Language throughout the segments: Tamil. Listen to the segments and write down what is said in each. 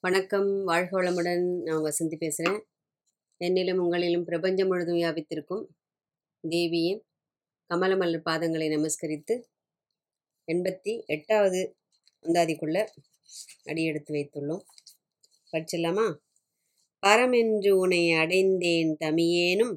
வணக்கம். வாழ்க வளமுடன். நான் வசந்தி பேசுகிறேன் என்னிலும் உங்களிலும் பிரபஞ்சம் முழுதும் வியாபித்திருக்கும் தேவியின் கமலமல்லர் பாதங்களை நமஸ்கரித்து எண்பத்தி எட்டாவது அந்தாதிக்குள்ள அடியெடுத்து வைத்துள்ளோம். படிச்சிடலாமா? பரமென்று உனை அடைந்தேன் தமியேனும்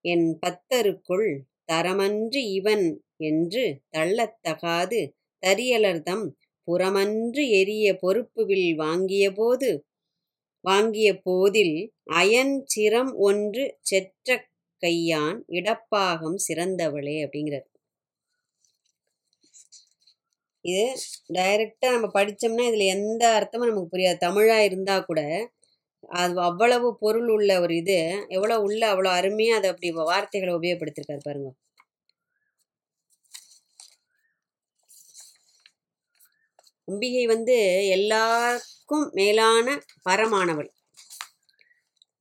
என் பத்தருக்குள் தரமன்று இவன் என்று தள்ளத்தகாது தரியலர்தம் புறமன்று எரிய பொறுப்புவில் வாங்கியபோது வாங்கிய போதில் அயன் சிரம் ஒன்று செற்ற கையான் இடப்பாகம் சிறந்தவளே அப்படிங்கிறார். இது டைரக்டாக நம்ம படித்தோம்னா இதில் எந்த அர்த்தமும் நமக்கு புரியாது. தமிழாக இருந்தால் கூட அது அவ்வளவு பொருள் உள்ள ஒரு இது எவ்வளோ உள்ள அவ்வளோ அருமையாக அதை அப்படி வார்த்தைகளை உபயோகப்படுத்திருக்காரு பாருங்க. அம்பிகை வந்து எல்லாருக்கும் மேலான பரமானவள்.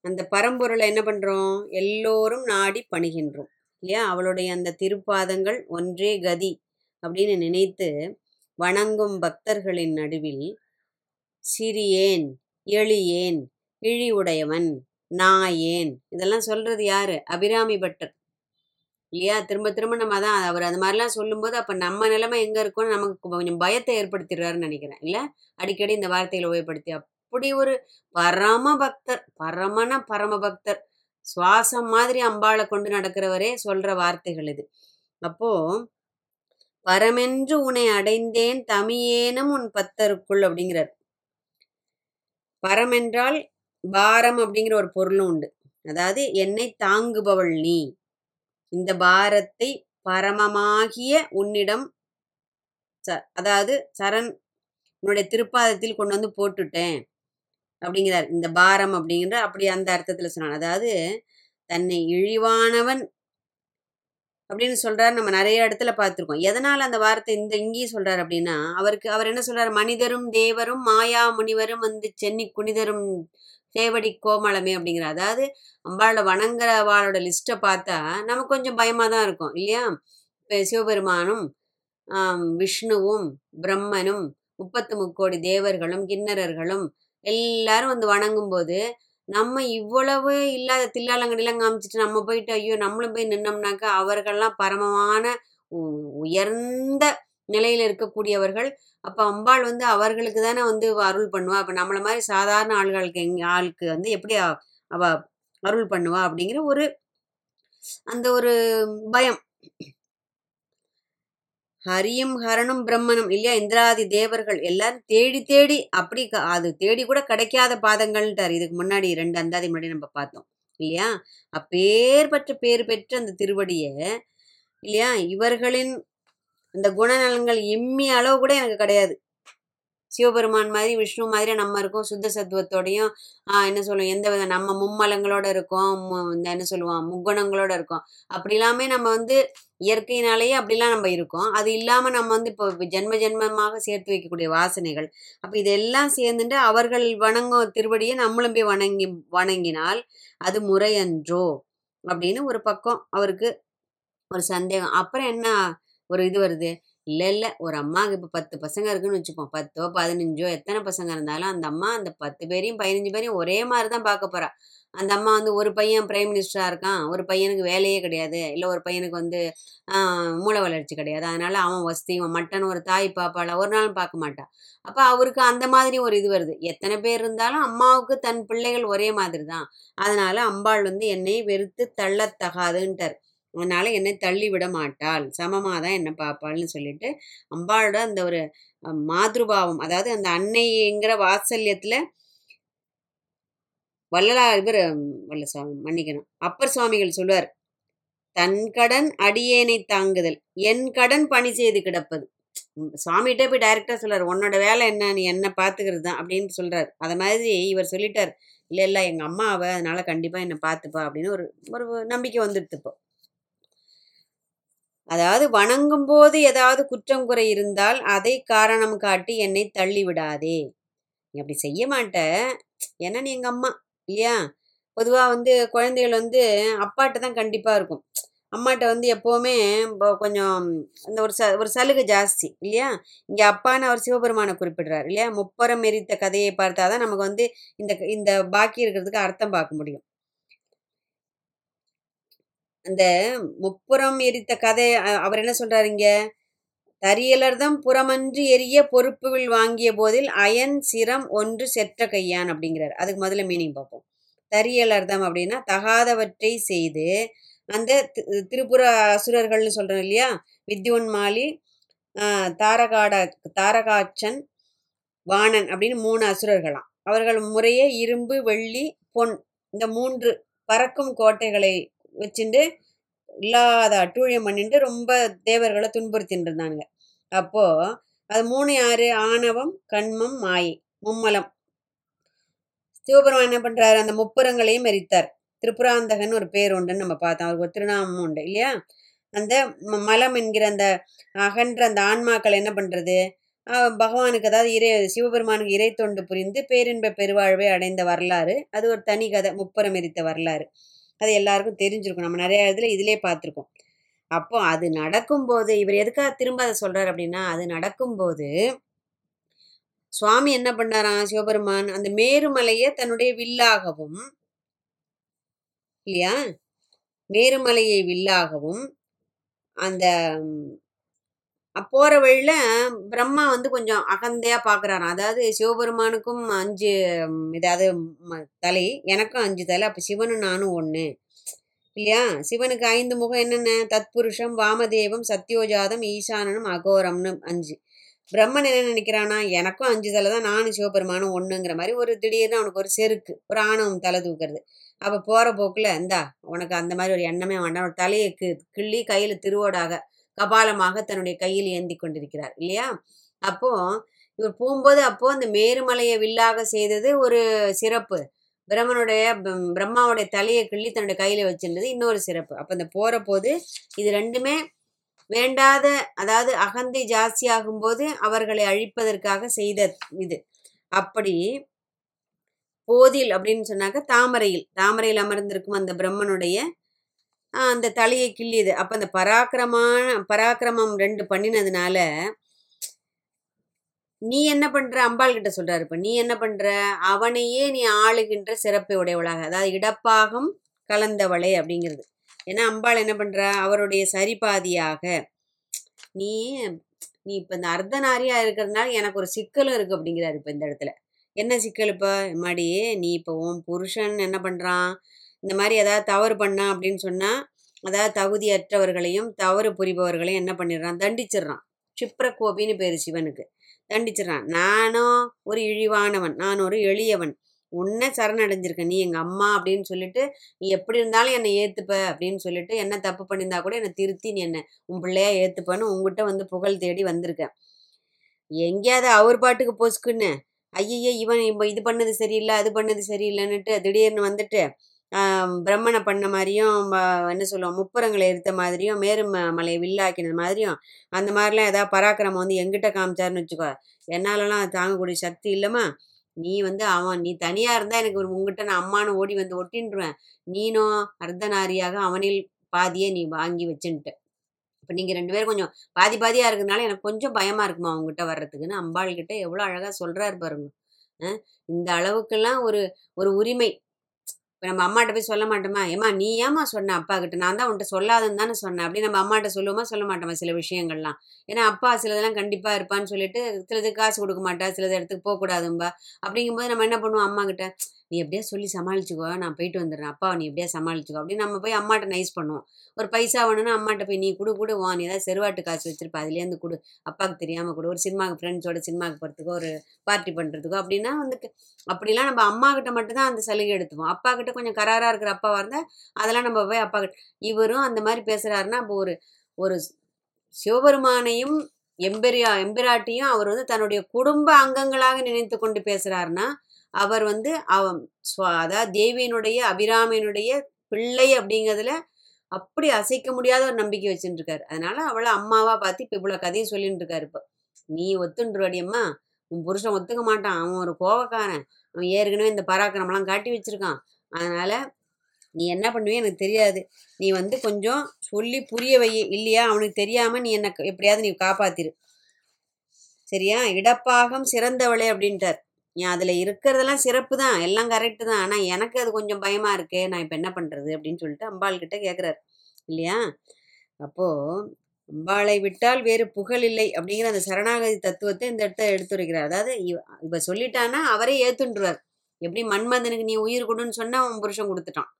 அந்த பரம்பொருளை என்ன பண்ணுறோம் எல்லோரும் நாடி பணிகின்றோம். இல்லையா? அவளுடைய அந்த திருப்பாதங்கள் ஒன்றே கதி அப்படின்னு நினைத்து வணங்கும் பக்தர்களின் நடுவில் சிறியேன் எளியேன் இழி உடையவன் நாயேன். இதெல்லாம் சொல்றது யாரு? அபிராமி பட்டர். இல்லையா? திரும்ப திரும்ப நம்ம அதான் அவர் அது மாதிரிலாம் சொல்லும்போது அப்போ நம்ம நிலைமை எங்கே இருக்கும்னு நமக்கு கொஞ்சம் பயத்தை ஏற்படுத்திடுறாருன்னு நினைக்கிறேன். இல்லை? அடிக்கடி இந்த வார்த்தைகளை உபயோகப்படுத்தி அப்படி ஒரு பரம பக்தர் பரமன பரம பக்தர் சுவாசம் மாதிரி அம்பாளை கொண்டு நடக்கிறவரே சொல்கிற வார்த்தைகள் இது. அப்போ பரமென்று உன்னை அடைந்தேன் தமியேனும் உன் பத்தருக்குள் அப்படிங்கிறார். பரமென்றால் பாரம் அப்படிங்கிற ஒரு பொருளும் உண்டு. அதாவது என்னை தாங்குபவள் நீ இந்த பாரத்தை பரமமாகிய உன்னிடம் ச அதாவது சரண் உன்னுடைய திருப்பாதத்தில் கொண்டு வந்து போட்டுட்டேன் அப்படிங்கிறார். இந்த பாரம் அப்படிங்கிற அப்படி அந்த அர்த்தத்தில் சொன்னான். அதாவது தன்னை இழிவானவன் அப்படின்னு சொல்றாரு. நம்ம நிறைய இடத்துல பார்த்துருக்கோம். எதனால் அந்த வார்த்தை இந்த இங்கேயும் சொல்றாரு அப்படின்னா அவருக்கு அவர் என்ன சொல்றாரு? மனிதரும் தேவரும் மாயா முனிவரும் வந்து சென்னி குனிதரும் தேவடி கோமளமே அப்படிங்கிற அதாவது அம்பாளோட வணங்குறவாளோட லிஸ்ட்டை பார்த்தா நமக்கு கொஞ்சம் பயமாக தான் இருக்கும் இல்லையா? இப்போ சிவபெருமானும் விஷ்ணுவும் பிரம்மனும் முப்பத்து முக்கோடி தேவர்களும் கிண்ணறர்களும் எல்லாரும் வந்து வணங்கும்போது நம்ம இவ்வளவு இல்லாத தில்லாலங்கடிலாம் காமிச்சிட்டு நம்ம போயிட்டு ஐயோ நம்மளும் போய் நின்னோம்னாக்கா அவர்கள்லாம் பரமமான உயர்ந்த நிலையில் இருக்கக்கூடியவர்கள். அப்போ அம்பாள் வந்து அவர்களுக்கு தானே வந்து அருள் பண்ணுவா. அப்போ நம்மளை மாதிரி சாதாரண ஆள்களுக்கு எங் ஆளுக்கு வந்து எப்படி அவ அருள் பண்ணுவா அப்படிங்கிற ஒரு அந்த ஒரு பயம். ஹரியும் ஹரனும் பிரம்மனும் இல்லையா? இந்திராதி தேவர்கள் எல்லாரும் தேடி தேடி அப்படி அது தேடி கூட கிடைக்காத பாதங்கள்ன்ட்டார். இதுக்கு முன்னாடி ரெண்டு அந்தாதி முன்னாடி நம்ம பார்த்தோம். இல்லையா? அப்பேர் பெற்ற பேர் பெற்ற அந்த திருவடியை இல்லையா? இவர்களின் அந்த குணநலங்கள் எம்மி அளவு கூட எனக்கு கிடையாது. சிவபெருமான் மாதிரி விஷ்ணு மாதிரி நம்ம இருக்கோம் சுத்த சத்துவத்தோடையும் என்ன சொல்லுவோம் எந்த வித நம்ம மும்மலங்களோட இருக்கோம் இந்த என்ன சொல்லுவோம் முக்குணங்களோட இருக்கோம். அப்படி இல்லாமல் நம்ம வந்து இயற்கையினாலேயே அப்படிலாம் நம்ம இருக்கோம். அது இல்லாமல் நம்ம வந்து இப்போ ஜென்ம ஜென்மமாக சேர்த்து வைக்கக்கூடிய வாசனைகள். அப்போ இதெல்லாம் சேர்ந்துட்டு அவர்கள் வணங்கும் திருவடியை நம்மளும் போய் வணங்கி வணங்கினால் அது முறையன்றோ அப்படின்னு ஒரு பக்கம் அவருக்கு ஒரு சந்தேகம். அப்புறம் என்ன ஒரு இது வருது. இல்லை இல்லை ஒரு அம்மாவுக்கு இப்போ பத்து பசங்க இருக்குன்னு வச்சுப்போம். பத்தோ பதினஞ்சோ எத்தனை பசங்க இருந்தாலும் அந்த அம்மா அந்த பத்து பேரையும் பதினஞ்சு பேரையும் ஒரே மாதிரி தான் பார்க்க போகிறா அந்த அம்மா வந்து ஒரு பையன் பிரைம் மினிஸ்டராக இருக்கான். ஒரு பையனுக்கு வேலையே கிடையாது. இல்லை ஒரு பையனுக்கு வந்து மூளை வளர்ச்சி கிடையாது. அதனால் அவன் வசதி இவன் மட்டன் ஒரு தாய் பாப்பாள ஒரு நாளும் பார்க்க மாட்டான் அப்போ அவருக்கு அந்த மாதிரி ஒரு இது வருது. எத்தனை பேர் இருந்தாலும் அம்மாவுக்கு தன் பிள்ளைகள் ஒரே மாதிரி தான். அதனால் அம்பாள் வந்து என்னை வெறுத்து தள்ளத்தகாதுன்ட்டார். அதனால் என்னை தள்ளி விட மாட்டாள். சமமாக தான் என்னை பார்ப்பாள்னு சொல்லிட்டு அம்பாளோட அந்த ஒரு மாதிருபாவம் அதாவது அந்த அன்னைங்கிற வாத்சல்யத்தில் வள்ளலா இவர் வல்ல சுவாமி மன்னிக்கணும் அப்பர் சுவாமிகள் சொல்லுவார் தன் கடன் அடியேனை தாங்குதல் என் கடன் பணி செய்து கிடப்பது. சுவாமிகிட்டே போய் டைரக்டாக சொல்கிறார் உன்னோட வேலை என்ன? நீ என்ன பார்த்துக்கிறது தான் அப்படின்னு சொல்கிறார் அதை மாதிரி இவர் சொல்லிட்டார் இல்லை இல்லை எங்கள் அம்மாவை அதனால் கண்டிப்பாக என்னை பார்த்துப்பா அப்படின்னு ஒரு ஒரு நம்பிக்கை வந்துடுது இப்போ. அதாவது வணங்கும் போது ஏதாவது குற்றம் குறை இருந்தால் அதை காரணம் காட்டி என்னை தள்ளி விடாதே நீ அப்படி செய்ய மாட்ட. ஏன்னா நீ எங்கள் அம்மா இல்லையா? பொதுவாக வந்து குழந்தைகள் வந்து அப்பாட்ட தான் கண்டிப்பாக இருக்கும். அம்மாட்ட வந்து எப்போவுமே கொஞ்சம் இந்த ஒரு ச ஒரு சலுகை ஜாஸ்தி இல்லையா? இங்கே அப்பான்னு அவர் சிவபெருமானை குறிப்பிடுறார் இல்லையா? முப்பரம் எரித்த கதையை பார்த்தா தான் நமக்கு வந்து இந்த இந்த பாக்கி இருக்கிறதுக்கு அர்த்தம் பார்க்க முடியும். அந்த முப்புறம் எரித்த கதை அவர் என்ன சொல்றாருங்க? தரியலர்தம் புறமன்று எரிய பொறுப்புவில் வாங்கிய போதில் அயன் சிரம் ஒன்று செற்ற கையான் அப்படிங்கிறார். அதுக்கு முதல்ல மீனிங் பார்ப்போம். தரியலர்தம் அப்படின்னா தகாதவற்றை செய்து அந்த தி- திரிபுர அசுரர்கள்னு சொல்றோம் இல்லையா? வித்யுன்மாலி ஆஹ் தாரகாட தாரகாச்சன் வாணன் அப்படின்னு மூணு அசுரர்களாம். அவர்கள் முறையே இரும்பு வெள்ளி பொன் இந்த மூன்று பறக்கும் கோட்டைகளை வச்சுட்டு இல்லாத அட்டூழியம் பண்ணிட்டு ரொம்ப தேவர்களை துன்புறுத்தின்னு இருந்தானுங்க. அப்போ அது மூணு யாரு? ஆணவம் கண்மம் மாயை மும்மலம். சிவபெருமான் என்ன பண்றாரு? அந்த முப்புறங்களையும் எரித்தார். திரிபுராந்தகன் ஒரு பேர் உண்டுன்னு நம்ம பார்த்தோம். அவருக்கு ஒரு திருநாமம் உண்டு இல்லையா? அந்த மலம் என்கிற அந்த அகன்ற அந்த ஆன்மாக்கள் என்ன பண்றது? பகவானுக்கு அதாவது இறை சிவபெருமானுக்கு இறை தொண்டு புரிந்து பேரின்ப பெருவாழ்வை அடைந்த வரலாறு. அது ஒரு தனி கதை முப்புறம் எரித்த வரலாறு. அது எல்லாருக்கும் தெரிஞ்சிருக்கும். நம்ம நிறைய இடத்துல இதிலே பார்த்துருக்கோம். அப்போ அது நடக்கும்போது இவர் எதுக்காக திரும்ப அதை சொல்கிறார் அப்படின்னா அது நடக்கும்போது சுவாமி என்ன பண்ணாராம்? சிவபெருமான் அந்த மேருமலையை தன்னுடைய வில்லாகவும் இல்லையா? மேருமலையை வில்லாகவும் அந்த போகிற வழியில் பிரம்மா வந்து கொஞ்சம் அகந்தையாக பார்க்குறாராம் அதாவது சிவபெருமானுக்கும் அஞ்சு ஏதாவது தலை எனக்கும் அஞ்சு தலை அப்போ சிவனும் நானும் ஒன்று இல்லையா? சிவனுக்கு ஐந்து முகம் என்னென்ன? தத்புருஷம் வாமதேவம் சத்யோஜாதம் ஈசானனும் அகோரம்னு அஞ்சு. பிரம்மன் என்ன நினைக்கிறானா எனக்கும் அஞ்சு தலை தான் நானும் சிவபெருமானும் ஒன்றுங்கிற மாதிரி ஒரு திடீர்னு அவனுக்கு ஒரு செருக்கு ஒரு ஆணவம் தலை தூக்குறது. அப்போ போகிற போக்கில் இந்தா உனக்கு அந்த மாதிரி ஒரு எண்ணமே வேண்டாம். ஒரு தலையை கி கிள்ளி கையில் திருவோடாக கபாலமாக தன்னுடைய கையில் ஏந்தி கொண்டிருக்கிறார் இல்லையா? அப்போ இவர் போகும்போது அப்போ அந்த மேருமலையை வில்லாக செய்தது ஒரு சிறப்பு. பிரம்மனுடைய பிரம்மாவுடைய தலையை கிள்ளி தன்னுடைய கையில வச்சிருந்தது இன்னொரு சிறப்பு. அப்ப இந்த போற போது இது ரெண்டுமே வேண்டாத அதாவது அகந்தை ஜாஸ்தியாகும் போது அவர்களை அழிப்பதற்காக செய்த இது. அப்படி போதில் அப்படின்னு சொன்னாக்க தாமரையில் தாமரையில் அமர்ந்திருக்கும் அந்த பிரம்மனுடைய அந்த தலையை கிள்ளியது. அப்போ அந்த பராக்கிரமான பராக்கிரமம் ரெண்டு பண்ணினதுனால நீ என்ன பண்ற? அம்பாள் கிட்ட சொல்றாரு இப்ப. நீ என்ன பண்ற? அவனையே நீ ஆளுகின்ற சிறப்பை உடையவளாக. அதாவது இடப்பாகம் கலந்தவளை அப்படிங்கிறது. ஏன்னா அம்பாள் என்ன பண்றா? அவருடைய சரிபாதியாக. நீ நீ இப்போ இந்த அர்த்தநாரியா இருக்கிறதுனால எனக்கு ஒரு சிக்கலும் இருக்கு அப்படிங்கிறாரு இப்போ இந்த இடத்துல. என்ன சிக்கல் இப்போ? மாடி நீ இப்போ உன் புருஷன் என்ன பண்ணுறான் இந்த மாதிரி ஏதாவது தவறு பண்ணா அப்படின்னு சொன்னால் அதாவது தகுதியற்றவர்களையும் தவறு புரிபவர்களையும் என்ன பண்ணிடுறான்? தண்டிச்சிடுறான். சிப்ரகோபின்னு பேர் சிவனுக்கு. தண்டிச்சிடுறான். நானும் ஒரு இழிவானவன் நான் ஒரு எளியவன். உன்னை சரணடைஞ்சிருக்கேன் நீ எங்கள் அம்மா அப்படின்னு சொல்லிட்டு நீ எப்படி இருந்தாலும் என்னை ஏற்றுப்ப அப்படின்னு சொல்லிட்டு என்ன தப்பு பண்ணியிருந்தா கூட என்னை திருத்தி நீ என்ன உன் பிள்ளையா ஏற்றுப்பன்னு உங்ககிட்ட வந்து புகழ் தேடி வந்திருக்கேன் எங்கேயாவது அவர் பாட்டுக்கு பொசுக்குன்னு ஐயையே இவன் இப்போ இது பண்ணது சரியில்லை அது பண்ணது சரியில்லைன்னுட்டு திடீர்னு வந்துட்டு பிரம்மனை பண்ண மாதிரியும் என்ன சொல்லுவோம் முப்புறங்களை எரித்த மாதிரியும் மேரு ம- மலையை வில்லாக்கினது மாதிரியும் அந்த மாதிரிலாம் ஏதாவது பராக்கிரமம் வந்து எங்கிட்ட காமிச்சாருன்னு வச்சுக்கோ என்னாலலாம் தாங்கக்கூடிய சக்தி இல்லைம்மா. நீ வந்து அவன் நீ தனியாக இருந்தால் எனக்கு ஒரு உங்ககிட்ட நான் அம்மானு ஓடி வந்து ஒட்டின்றுவேன். நீனும் அர்த்தநாரியாக அவனில் பாதியே நீ வாங்கி வச்சுன்ட்டு. இப்போ நீங்கள் ரெண்டு பேரும் கொஞ்சம் பாதி பாதியாக இருக்கிறதுனால எனக்கு கொஞ்சம் பயமாக இருக்குமா அவங்ககிட்ட வர்றதுக்குன்னு அம்பாள் கிட்ட அழகாக அழகா சொல்றாரு பாருங்க. இந்த அளவுக்கெல்லாம் ஒரு ஒரு உரிமை. இப்போ நம்ம அம்மாட்ட போய் சொல்ல மாட்டோமா? ஏம்மா நீ ஏம்மா சொன்ன அப்பா கிட்ட நான் தான் உன்கிட்ட சொல்லாதுன்னு தானே சொன்னேன். அப்படி நம்ம அம்மாட்ட சொல்லுவோமா? சொல்ல மாட்டோமா சில விஷயங்கள்லாம். ஏன்னா அப்பா சிலதெல்லாம் கண்டிப்பா இருப்பான்னு சொல்லிட்டு சிலது காசு கொடுக்க மாட்டா சிலது இடத்துக்கு போகக்கூடாதும்பா. அப்படிங்கும்போது நம்ம என்ன பண்ணுவோம்? அம்மா கிட்ட நீ எப்படியா சொல்லி சமாளிச்சுக்கோ நான் போயிட்டு வந்துடுறேன். அப்பா நீ எப்படியா சமாளிச்சுக்கோ. அப்படின்னு நம்ம போய் அம்மாட்ட நைஸ் பண்ணுவோம். ஒரு பைசா வேணும்னா அம்மாட்ட போய் நீ கொடு கொடு வா நீ ஏதாவது செருவாட்டு காசு வச்சிருப்பா அதுலேருந்து கொடு. அப்பாவுக்கு தெரியாமல் கொடு. ஒரு சினிமாவுக்கு ஃப்ரெண்ட்ஸோட சினிமாவுக்கு போகிறதுக்கோ ஒரு பார்ட்டி பண்ணுறதுக்கோ அப்படின்னா வந்து அப்படிலாம் நம்ம அம்மா கிட்ட மட்டும்தான் அந்த சலுகை எடுத்துவோம் அப்பா கிட்ட கொஞ்சம் கராராக இருக்கிற அப்பாவாக இருந்தால் அதெல்லாம் நம்ம போய் அப்பா கிட்ட இவரும் அந்த மாதிரி பேசுகிறாருன்னா இப்போ ஒரு ஒரு சிவபெருமானையும் எம்பெரியா எம்பிராட்டியும் அவர் வந்து தன்னுடைய குடும்ப அங்கங்களாக நினைத்து கொண்டு பேசுகிறாருன்னா அவர் வந்து அவன் ஸ்வ- அதாவது தேவியினுடைய அபிராமியனுடைய பிள்ளை அப்படிங்கிறதுல அப்படி அசைக்க முடியாத ஒரு நம்பிக்கை வச்சுட்டு இருக்காரு அதனால அவளை அம்மாவா பார்த்து இப்போ இவ்வளோ கதையும் சொல்லிட்டு இருக்காரு இப்போ. நீ ஒத்துன்றுவாடி அம்மா. உன் புருஷன் ஒத்துக்க மாட்டான். அவன் ஒரு கோவக்காரன். அவன் ஏற்கனவே இந்த பராக்கிரமெல்லாம் காட்டி வச்சிருக்கான். அதனால நீ என்ன பண்ணுவே எனக்கு தெரியாது. நீ வந்து கொஞ்சம் சொல்லி புரிய வை. இல்லையா? அவனுக்கு தெரியாமல் நீ என்ன எப்படியாவது நீ காப்பாத்திரு. சரியா? இடப்பாகம் சிறந்தவளே அப்படின்ட்டார். அதில் இருக்கிறதெல்லாம் சிறப்பு தான். எல்லாம் கரெக்டு தான். ஆனால் எனக்கு அது கொஞ்சம் பயமாக இருக்கே நான் இப்போ என்ன பண்ணுறது அப்படின்னு சொல்லிட்டு அம்பாள் கிட்ட கேட்குறாரு இல்லையா? அப்போது அம்பாளை விட்டால் வேறு புகழ் இல்லை அப்படிங்கிற அந்த சரணாகதி தத்துவத்தை இந்த இடத்த எடுத்துரைக்கிறார். அதாவது இவ இவ சொல்லிட்டான்னா அவரே ஏத்துன்றார் எப்படி மன்மதனுக்கு நீ உயிர் கொடுன்னு சொன்னா அவன் புருஷன் கொடுத்துட்டான்.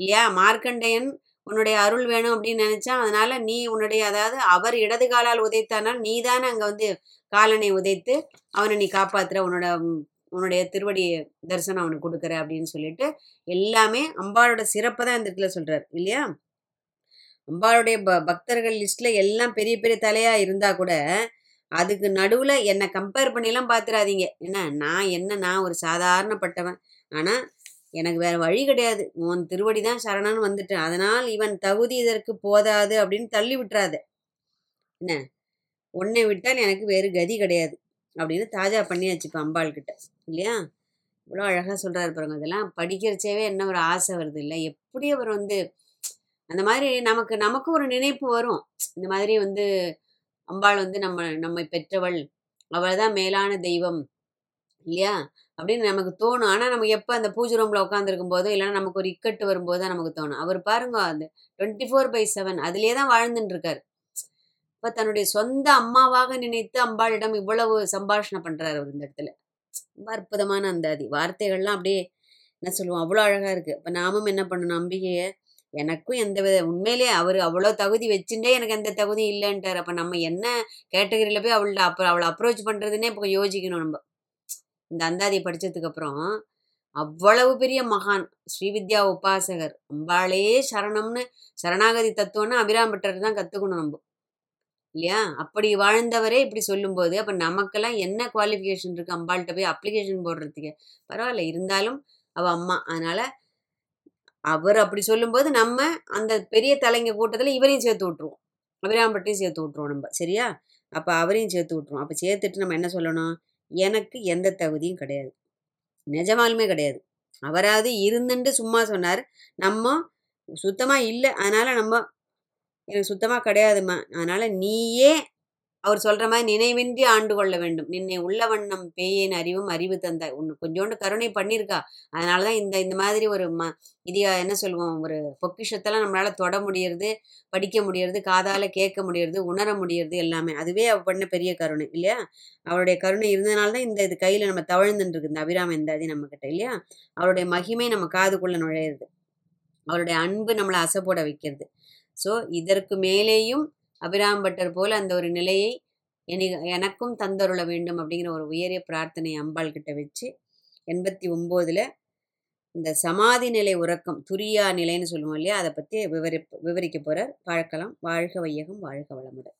இல்லையா? மார்க்கண்டேயன் உன்னுடைய அருள் வேணும் அப்படின்னு நினைச்சான் அதனால நீ உன்னுடைய அதாவது அவர் இடது காலால் உதைத்தானால் நீ தானே அங்கே வந்து காலனை உதைத்து அவனை நீ காப்பாத்துற உன்னோட உன்னுடைய திருவடி தரிசனம் அவனுக்கு கொடுக்குற அப்படின்னு சொல்லிட்டு எல்லாமே அம்பாளோட சிறப்பை தான் இந்த இடத்துல சொல்றாரு இல்லையா? அம்பாளுடைய ப பக்தர்கள் லிஸ்ட்ல எல்லாம் பெரிய பெரிய தலையா இருந்தா கூட அதுக்கு நடுவுல என்னை கம்பேர் பண்ணிலாம் பார்த்துடாதீங்க என்ன நான் என்ன நான் ஒரு சாதாரணப்பட்டவன். ஆனா எனக்கு வேற வழி கிடையாது. உன் திருவடி தான் சரணன்னு வந்துட்டேன். அதனால் இவன் தகுதி இதற்கு போதாது அப்படின்னு தள்ளி விட்டுறாத. என்ன? உன்னை விட்டால் எனக்கு வேறு கதி கிடையாது அப்படின்னு தாஜா பண்ணியாச்சு இப்போ அம்பாள் கிட்ட. இல்லையா? இவ்வளோ அழகாக சொல்கிறாரு பாருங்க. இதெல்லாம் படிக்கிறச்சேவே என்ன ஒரு ஆசை வருது இல்லை? எப்படி அவர் வந்து அந்த மாதிரி நமக்கு நமக்கும் ஒரு நினைப்பு வரும். இந்த மாதிரி வந்து அம்பாள் வந்து நம்ம நம்மை பெற்றவள். அவள் தான் மேலான தெய்வம். இல்லையா? அப்படின்னு நமக்கு தோணும். ஆனால் நமக்கு எப்போ அந்த பூஜை ரூமில் உட்காந்துருக்கும் போதோ இல்லைன்னா நமக்கு ஒரு இக்கட்டு வரும்போது தான் நமக்கு தோணும். அவர் பாருங்க அந்த டுவெண்ட்டி ஃபோர் பை செவன் அதுலேயே தான் வாழ்ந்துட்டு இருக்காரு. இப்போ தன்னுடைய சொந்த அம்மாவாக நினைத்து அம்பாளிடம் இவ்வளவு சம்பாஷணை பண்ணுறாரு அவர் இந்த இடத்துல. ரொம்ப அற்புதமான அந்த அதி. வார்த்தைகள்லாம் அப்படியே என்ன சொல்லுவோம்? அவ்வளோ அழகாக இருக்குது இப்போ நாமும் என்ன பண்ணணும்? நம்பிக்கையை எனக்கும் எந்த வித உண்மையிலேயே அவர் அவ்வளோ தகுதி வச்சுட்டே எனக்கு எந்த தகுதியும் இல்லைன்ட்டார். அப்போ நம்ம என்ன கேட்டகரியில் போய் அவள்கிட்ட அப்புறம் அவளை அப்ரோச் பண்ணுறதுன்னே இப்போ யோசிக்கணும் நம்ம. இந்த அந்தாதி படிச்சதுக்கு அப்புறம் அவ்வளவு பெரிய மகான் ஸ்ரீவித்யா உபாசகர். அம்பாளே சரணம்னு சரணாகதி தத்துவம்னு அபிராம்பட்டர் தான் கற்றுக்கணும் நம்ம. இல்லையா? அப்படி வாழ்ந்தவரே இப்படி சொல்லும்போது அப்போ நமக்கெல்லாம் என்ன குவாலிஃபிகேஷன் இருக்குது அம்பாள்கிட்ட போய் அப்ளிகேஷன் போடுறதுக்கு. பரவாயில்ல இருந்தாலும் அவள் அம்மா. அதனால் அவர் அப்படி சொல்லும்போது நம்ம அந்த பெரிய தலைங்க கூட்டத்தில் இவரையும் சேர்த்து விட்ருவோம் அபிராம்பட்டையும் சேர்த்து விட்ருவோம் நம்ம. சரியா? அப்போ அவரையும் சேர்த்து விட்ருவோம் அப்போ சேர்த்துட்டு நம்ம என்ன சொல்லணும்? எனக்கு எந்த தகுதியும் கிடையாது. நிஜமாலுமே கிடையாது. அவராவது இருந்துட்டு சும்மா சொன்னார். நம்ம சுத்தமாக இல்லை. அதனால் நம்ம எனக்கு சுத்தமாக கிடையாதும்மா. அதனால் நீயே அவர் சொல்கிற மாதிரி நினைவின்றி ஆண்டு கொள்ள வேண்டும். நின்னை உள்ள வண்ணம் பேயின் அறிவும் அறிவு தந்த உன்னு கொஞ்சோண்டு கருணை பண்ணியிருக்கா அதனால தான் இந்த இந்த மாதிரி ஒரு ம இது என்ன சொல்லுவோம் ஒரு பொக்கிஷத்தெல்லாம் நம்மளால் தொட முடியறது படிக்க முடியறது காதால் கேட்க முடியறது உணர முடியறது எல்லாமே. அதுவே அவ பண்ண பெரிய கருணை இல்லையா? அவருடைய கருணை இருந்தனால தான் இந்த இது கையில் நம்ம தவழ்ந்துட்டு இருக்கு இந்த அபிராம இந்தாதி அது நம்மக்கிட்ட இல்லையா? அவருடைய மகிமை நம்ம காதுக்குள்ளே நுழையிறது. அவருடைய அன்பு நம்மளை அசைப்போட வைக்கிறது. ஸோ இதற்கு மேலேயும் அபிராம்பட்டர் போல அந்த ஒரு நிலையை எனக்கும் தந்தருள வேண்டும் அப்படிங்கிற ஒரு உயரிய பிரார்த்தனை அம்பாள் கிட்ட வச்சு எண்பத்தி ஒம்போதில் இந்த சமாதி நிலை உறக்கம் துரியா நிலைன்னு சொல்லுவோம் இல்லையா? அதை பற்றி விவரி விவரிக்க போகிறார் பார்க்கலாம் வாழ்க வையகம் வாழ்க வளமுடன்.